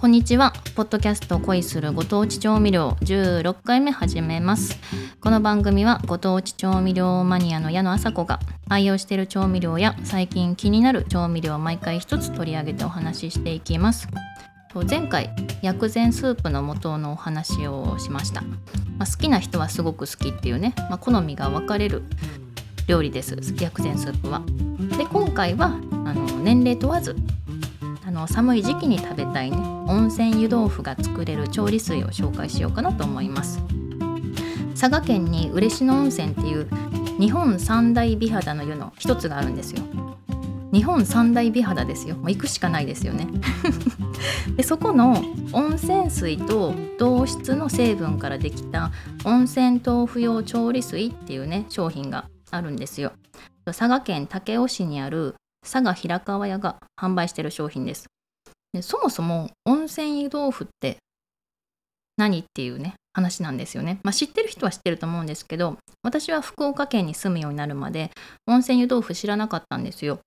こんにちは。ポッドキャスト恋するご当地調味料16回目始めます。この番組はご当地調味料マニアの矢野麻子が愛用している調味料や最近気になる調味料を毎回一つ取り上げてお話ししていきます。前回薬膳スープの素のお話をしました。まあ、好きな人はすごく好きっていうね、まあ、好みが分かれる料理です薬膳スープは。で今回はあの年齢問わずの寒い時期に食べたいね。温泉湯豆腐が作れる調理水を紹介しようかなと思います。佐賀県に嬉野温泉っていう日本三大美肌の湯の一つがあるんですよ。日本三大美肌ですよ。もう行くしかないですよね。でそこの温泉水と同質の成分からできた温泉豆腐用調理水っていうね商品があるんですよ。佐賀県武雄市にある佐賀平川屋が販売している商品です。でそもそも温泉湯豆腐って何っていうね話なんですよね、まあ、知ってる人は知ってると思うんですけど私は福岡県に住むようになるまで温泉湯豆腐知らなかったんですよ。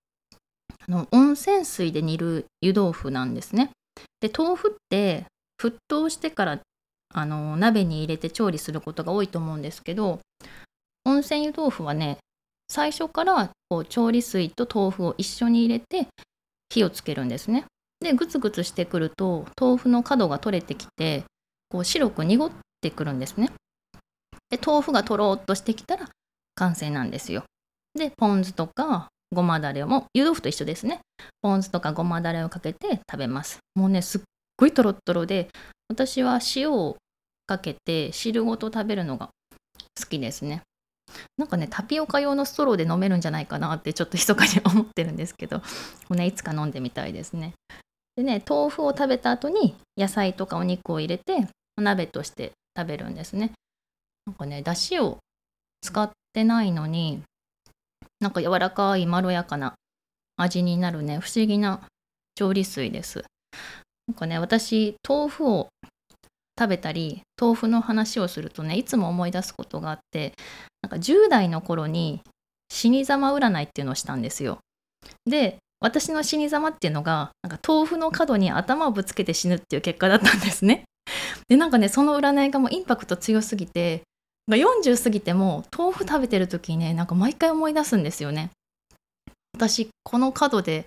あの温泉水で煮る湯豆腐なんですね。で豆腐って沸騰してからあの鍋に入れて調理することが多いと思うんですけど温泉湯豆腐はね最初からこう調理水と豆腐を一緒に入れて火をつけるんですね。でグツグツしてくると豆腐の角が取れてきてこう白く濁ってくるんですね。で豆腐がとろーっとしてきたら完成なんですよ。でポン酢とかごまだれも湯豆腐と一緒ですね。ポン酢とかごまだれをかけて食べます。もうねすっごいとろっとろで私は塩をかけて汁ごと食べるのが好きですね。なんかねタピオカ用のストローで飲めるんじゃないかなってちょっと密かに思ってるんですけど、ね、いつか飲んでみたいですね。でね豆腐を食べた後に野菜とかお肉を入れて鍋として食べるんですね。なんかねだしを使ってないのになんか柔らかいまろやかな味になるね不思議な調理水です。なんかね私豆腐を食べたり豆腐の話をするとねいつも思い出すことがあってなんか10代の頃に死に様占いっていうのをしたんですよ。で私の死に様っていうのがなんか豆腐の角に頭をぶつけて死ぬっていう結果だったんですね。でなんかねその占いがもうインパクト強すぎて40過ぎても豆腐食べてる時にねなんか毎回思い出すんですよね。私この角で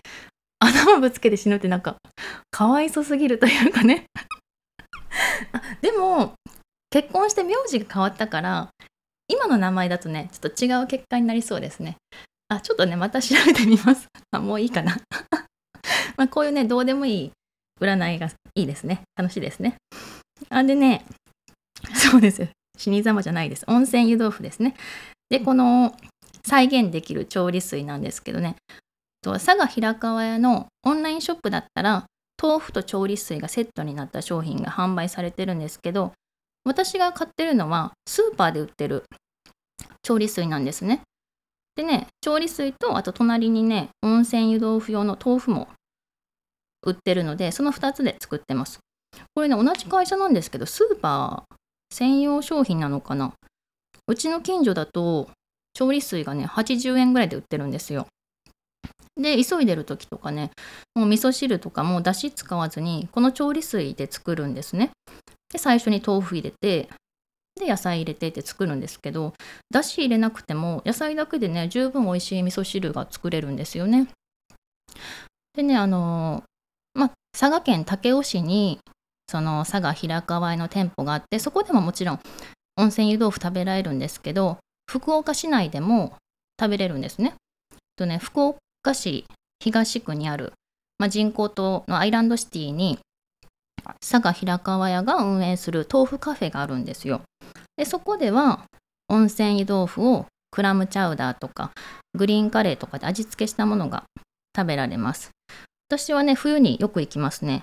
頭ぶつけて死ぬってなんかかわいそすぎるというかねでも結婚して名字が変わったから今の名前だとねちょっと違う結果になりそうですね。あちょっとねまた調べてみます。あもういいかな。まあこういうねどうでもいい占いがいいですね。楽しいですね。あでね そうです。よ死に様じゃないです。温泉湯豆腐ですね。でこの再現できる調理水なんですけどね。佐賀平川屋のオンラインショップだったら豆腐と調理水がセットになった商品が販売されてるんですけど私が買ってるのはスーパーで売ってる調理水なんですね。でね調理水とあと隣にね温泉湯豆腐用の豆腐も売ってるのでその2つで作ってます。これね同じ会社なんですけどスーパー専用商品なのかなうちの近所だと調理水がね80円ぐらいで売ってるんですよ。で急いでる時とかねもう味噌汁とかもだし使わずにこの調理水で作るんですね。で最初に豆腐入れてで野菜入れてって作るんですけどだし入れなくても野菜だけでね十分美味しい味噌汁が作れるんですよね。でねあのまあ佐賀県武雄市にその佐賀平川屋の店舗があってそこでももちろん温泉湯豆腐食べられるんですけど福岡市内でも食べれるんですね。とね福岡市東区にある、まあ、人工島のアイランドシティに佐賀平川屋が運営する豆腐カフェがあるんですよ。でそこでは温泉湯豆腐をクラムチャウダーとかグリーンカレーとかで味付けしたものが食べられます。私はね冬によく行きますね。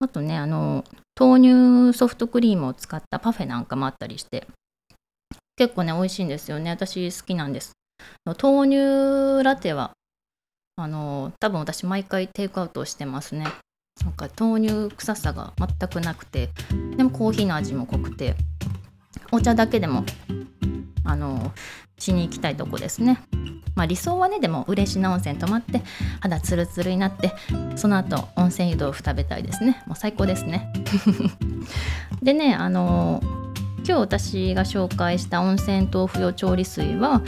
あとねあの豆乳ソフトクリームを使ったパフェなんかもあったりして結構ね美味しいんですよね私好きなんです。豆乳ラテはあの多分私毎回テイクアウトしてますね。なんか豆乳臭さが全くなくてでもコーヒーの味も濃くてお茶だけでもあのしに行きたいとこですね。まあ、理想はねでも嬉野温泉泊まって肌ツルツルになってその後温泉湯豆腐食べたいですねもう最高ですね でねあの今日私が紹介した温泉豆腐用調理水は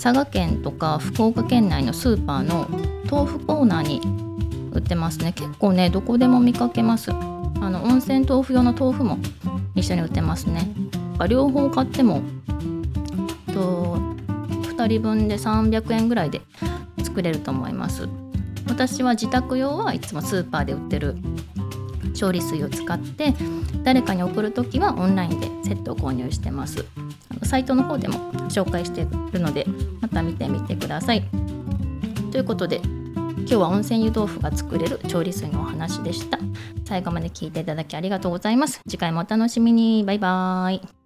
佐賀県とか福岡県内のスーパーの豆腐コーナーに売ってますね。結構ねどこでも見かけます。あの温泉豆腐用の豆腐も一緒に売ってますね。両方買ってもと2人分で300円ぐらいで作れると思います。私は自宅用はいつもスーパーで売ってる調理水を使って誰かに送る時はオンラインでセットを購入してます。サイトの方でも紹介しているのでまた見てみてください。ということで今日は温泉湯豆腐が作れる調理水のお話でした。最後まで聞いていただきありがとうございます。次回もお楽しみに。バイバーイ。